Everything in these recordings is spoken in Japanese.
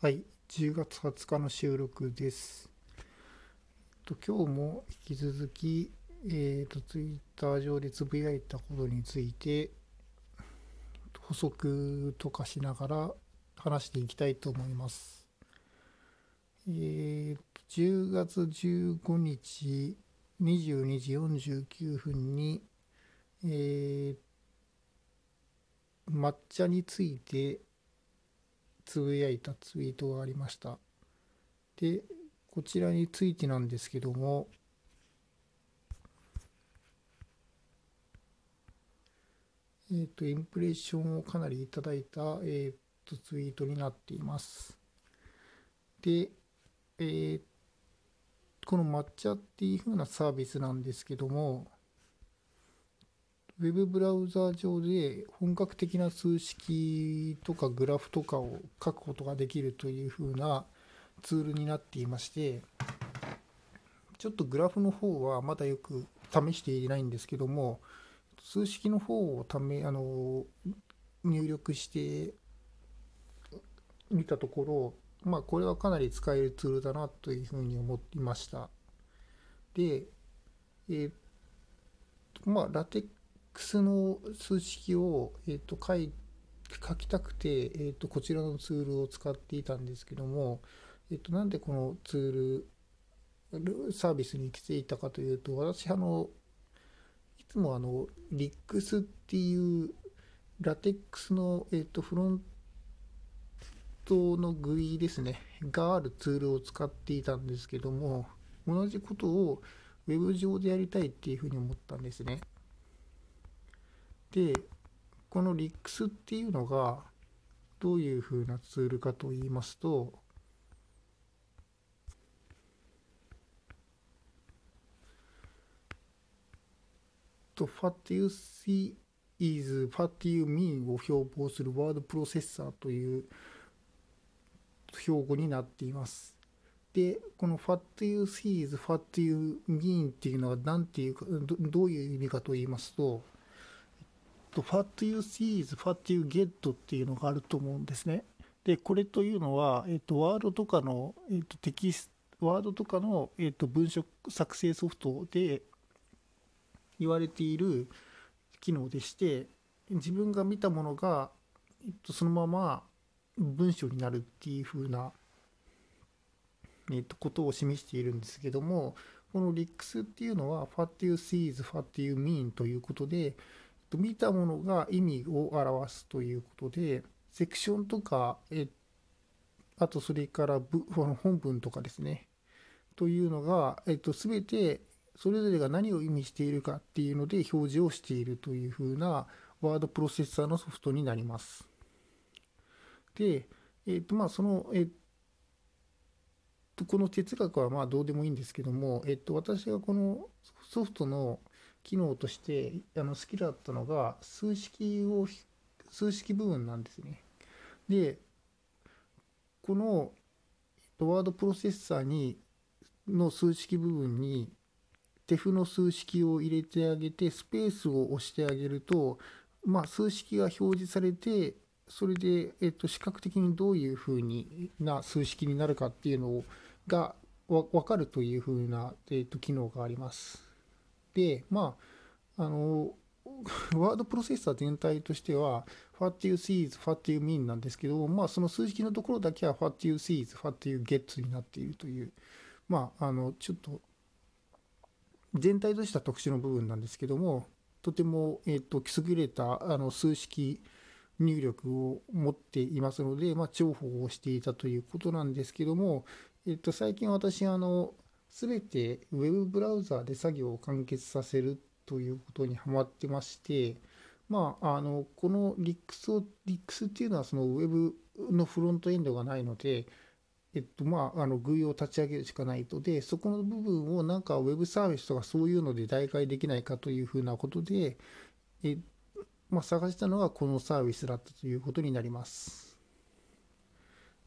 はい、10月20日の収録です。と今日も引き続き、えっとツイッター上でつぶやいたことについて補足とかしながら話していきたいと思います。えっと10月15日22時49分に、えー抹茶についてつぶやいたツイートがありました。で、こちらについてなんですけども、えっ、と、インプレッションをかなりいただいた、えっ、と、ツイートになっています。で、えーこの抹茶っていう風なサービスなんですけども、ウェブブラウザ上で本格的な数式とかグラフとかを書くことができるという風なツールになっていまして、ちょっとグラフの方はまだよく試していないんですけども、数式の方をためあの入力してみたところ、まあこれはかなり使えるツールだなというふうに思いました。で、えーまあラテックスの数式を、えー、と書い書きたくて、えー、とこちらのツールを使っていたんですけども、えー、となんでこのツールサービスに来ていたかというと私あのいつもあの RIX っていうラテックスの、えー、とフロントの GUI ですねがあるツールを使っていたんですけども同じことをウェブ上でやりたいっていうふうに思ったんですね。でこの RIX っていうのがどういうふうなツールかと言いますとと What you see is what you mean を標榜するワードプロセッサーという標語になっています。で、この What you see is what you mean っていうのは何ていうかどどういう意味かと言いますと、と What you see is what you get っていうのがあると思うんですね。で、これというのは、えっと、ワードとかの、えっと、テキスト、ワードとかの、えっと、文書作成ソフトで言われている機能でして、自分が見たものが、えっと、そのまま文章になるっていう風な、えっと、ことを示しているんですけども、この RIX っていうのは What you see is what you mean ということで、と見たものが意味を表すということで、セクションとか、えあとそれからぶ 本文とかですね、というのが、えっと、全てそれぞれが何を意味しているかっていうので表示をしているというふうなワードプロセッサーのソフトになります。で、えっとまあその、えっとこの哲学はまあどうでもいいんですけども、えっと私がこのソフトの機能としてあの好きだったのが数式を数式部分なんですね。でこのワードプロセッサーにの数式部分に手符の数式を入れてあげてスペースを押してあげると、まあ、数式が表示されてそれで、えっと、視覚的にどういうふうにな数式になるかっていうのがわ分かるというふうな、えっと、機能があります。でまああの ワードプロセッサー全体としては What you see is what you mean なんですけど、まあ、その数式のところだけは What you see is what you get になっているという、まあ、あのちょっと全体とした特殊の部分なんですけどもとても、えー、と優れたあの数式入力を持っていますので、まあ、重宝をしていたということなんですけども、えー、と最近私あの全てウェブブラウザで作業を完結させるということにハマってまして、まあ、あのこの RIX を RIX っていうのはそのウェブのフロントエンドがないので、えっとまあ、あの GUI を立ち上げるしかないとでそこの部分をなんかウェブサービスとかそういうので代替できないかというふうなことで、えまあ、探したのがこのサービスだったということになります。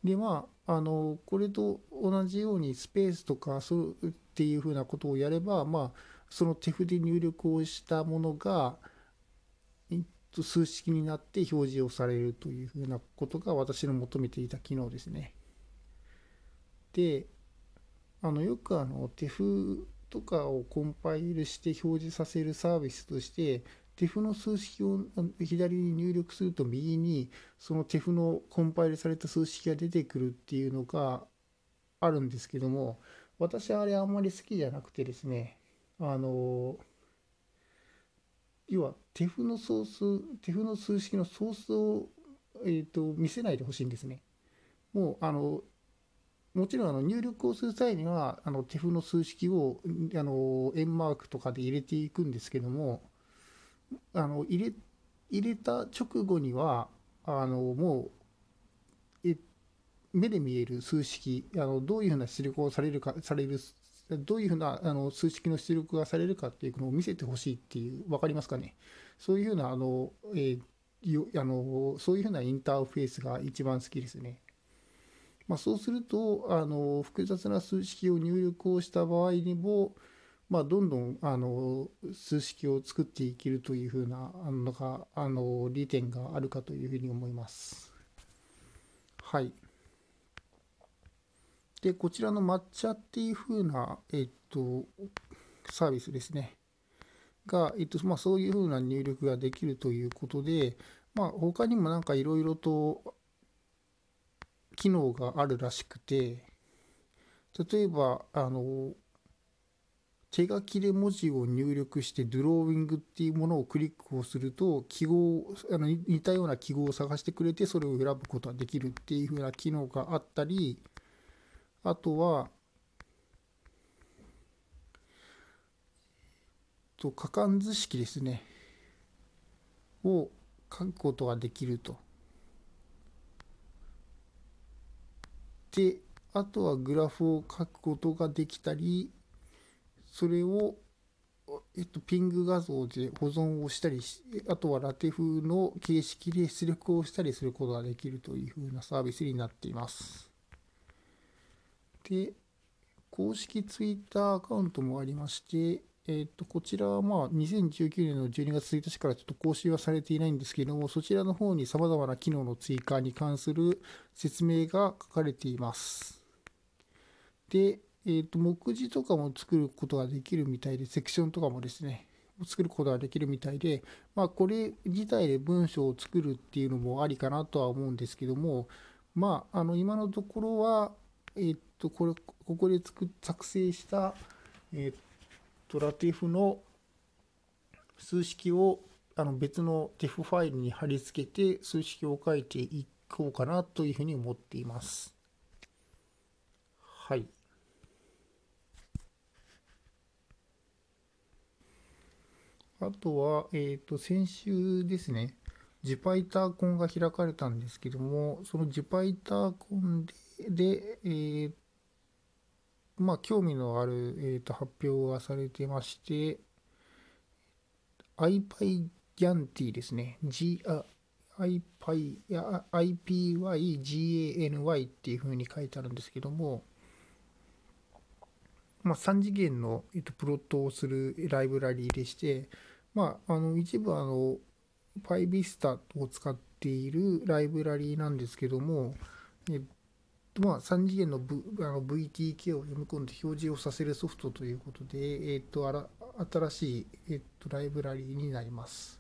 でまあ、あのこれと同じようにスペースとかそうっていうふうなことをやれば、まあ、その手筆入力をしたものが、えっと、数式になって表示をされるというふうなことが私の求めていた機能ですね。であのよくあの手フとかをコンパイルして表示させるサービスとして手フの数式を左に入力すると右にその手フのコンパイルされた数式が出てくるっていうのがあるんですけども私はあれあんまり好きじゃなくてですねあの要は手フのソース手フの数式のソースを、えーと、見せないでほしいんですね。もうあのもちろんあの入力をする際にはあの手フの数式をあの円マークとかで入れていくんですけどもあの入れ入れた直後にはあのもうえ目で見える数式あのどういうふうな出力をされるかされるどういうふうなあの数式の出力がされるかっていうのを見せてほしいっていう分かりますかね？そういうふうなあの、えー、あのそういうふうなインターフェースが一番好きですね。まあ、そうするとあの複雑な数式を入力をした場合にも、まあ、どんどんあの数式を作っていけるというふうなあのがあの利点があるかというふうに思います。はい。で、こちらの抹茶っていうふうな、えっと、サービスですね。が、えっと、まあ、そういうふうな入力ができるということで、まあ、他にもなんかいろいろと機能があるらしくて例えばあの手書きで文字を入力してドローイングっていうものをクリックをすると記号あの似たような記号を探してくれてそれを選ぶことができるっていう風な機能があったりあとはと可感図式ですねを書くことができると。であとはグラフを書くことができたりそれを、えっと、ピング画像で保存をしたりあとはラテ風の形式で出力をしたりすることができるというふうなサービスになっています。で公式 Twitter アカウントもありましてえー、とこちらはまあ2019年の12月1日からちょっと更新はされていないんですけども、そちらの方にさまざまな機能の追加に関する説明が書かれています。で、えー、と目次とかも作ることができるみたいで、セクションとかもですね、作ることができるみたいで、まあ、これ自体で文章を作るっていうのもありかなとは思うんですけども、まあ、あの今のところは、えっ、ー、とこれここで作作成した、えっ、ー、とラティフの数式をあの別の TIFF ファイルに貼り付けて数式を書いていこうかなというふうに思っています。はい。あとは、えっ、ー、と、先週ですね、ジュパイターコンが開かれたんですけども、そのジュパイターコンで、でえー、まあ、興味のある、えー、と発表がされてまして、IPyGANT ですね。G、あ、IPy、IPYGANY っていうふうに書いてあるんですけども、まあ、3次元の、えー、とプロットをするライブラリーでして、まあ、あの一部あの PyVista を使っているライブラリーなんですけども、えっとまあ、3次元の,、v、あの VTK を読み込んで表示をさせるソフトということで、えーと、あら新しい、えーと、ライブラリーになります。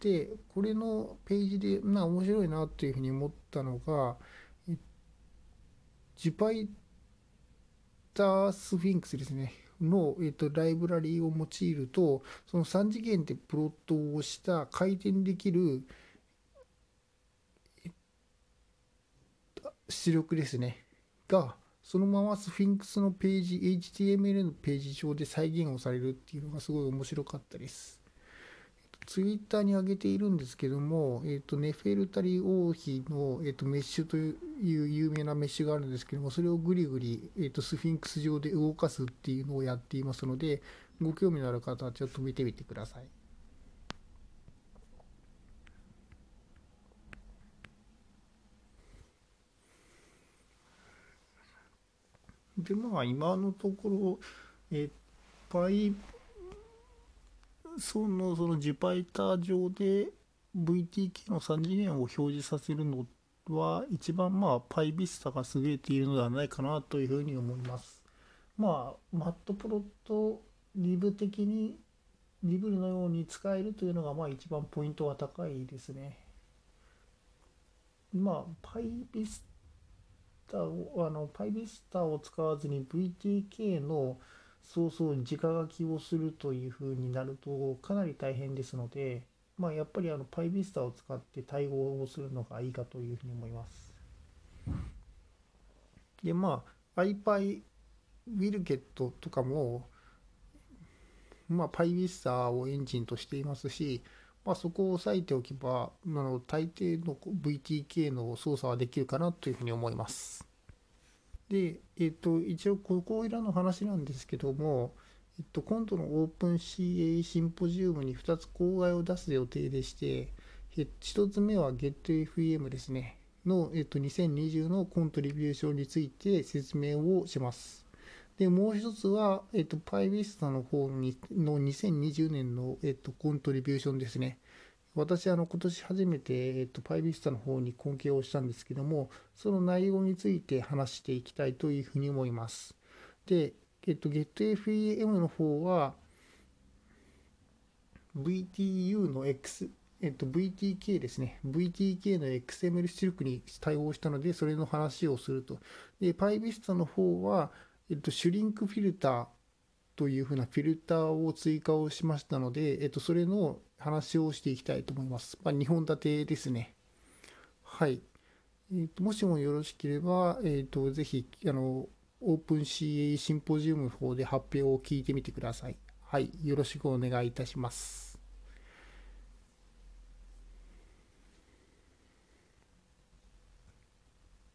で、これのページで、まあ、面白いなというふうに思ったのが、ジュパイタースフィンクスですね。の、えーと、ライブラリーを用いると、その3次元でプロットをした回転できる、出力ですねがそのままスフィンクスのページ HTML のページ上で再現をされるっていうのがすごい面白かったです。ツイッターに上げているんですけども、え、ー、と、ネフェルタリ王妃の、え、ー、と、メッシュという有名なメッシュがあるんですけども、それをぐりぐり、え、ー、と、スフィンクス上で動かすっていうのをやっていますので、ご興味のある方はちょっと見てみてください。でまあ今のところえパイそのそのジュパイター上で VTK の3次元を表示させるのは一番まあ PyVista が優れているのではないかなというふうに思います。まあマットプロとリブ的にリブルのように使えるというのがまあ一番ポイントが高いですね。まあ PyVista をあの PyVista を使わずに VTK のそうそう直書きをするというふうになるとかなり大変ですのでまあ、やっぱりあの PyVista を使って対応をするのがいいかというふうに思います。で、まあ、iPy ウィルゲットとかも、まあ、PyVista をエンジンとしていますし、まあ、そこを押さえておけば、あの大抵の VTK の操作はできるかなというふうに思います。で、えっ、と、一応、ここいらの話なんですけども、えっと、今度のオープン CA シンポジウムに2つ公害を出す予定でして、1つ目は GetFM ですね、の、えっと、2020のコントリビューションについて説明をします。で、もう一つは、えっと、PyVista の方にの2020年の、えっと、コントリビューションですね。私、あの、今年初めて、えっと、PyVista の方に根拠をしたんですけども、その内容について話していきたいというふうに思います。で、えっと、GetFEM の方は VTU の X、えっと、VTK ですね。VTK の XML 出力に対応したので、それの話をすると。で、PyVista の方は、えっと、シュリンクフィルターというふうなフィルターを追加をしましたので、えっと、それの話をしていきたいと思います。まあ、2本立てですね。はい。えーと、もしもよろしければ、えーとぜひあのオープン CA シンポジウムの方で発表を聞いてみてください。はい、よろしくお願いいたします。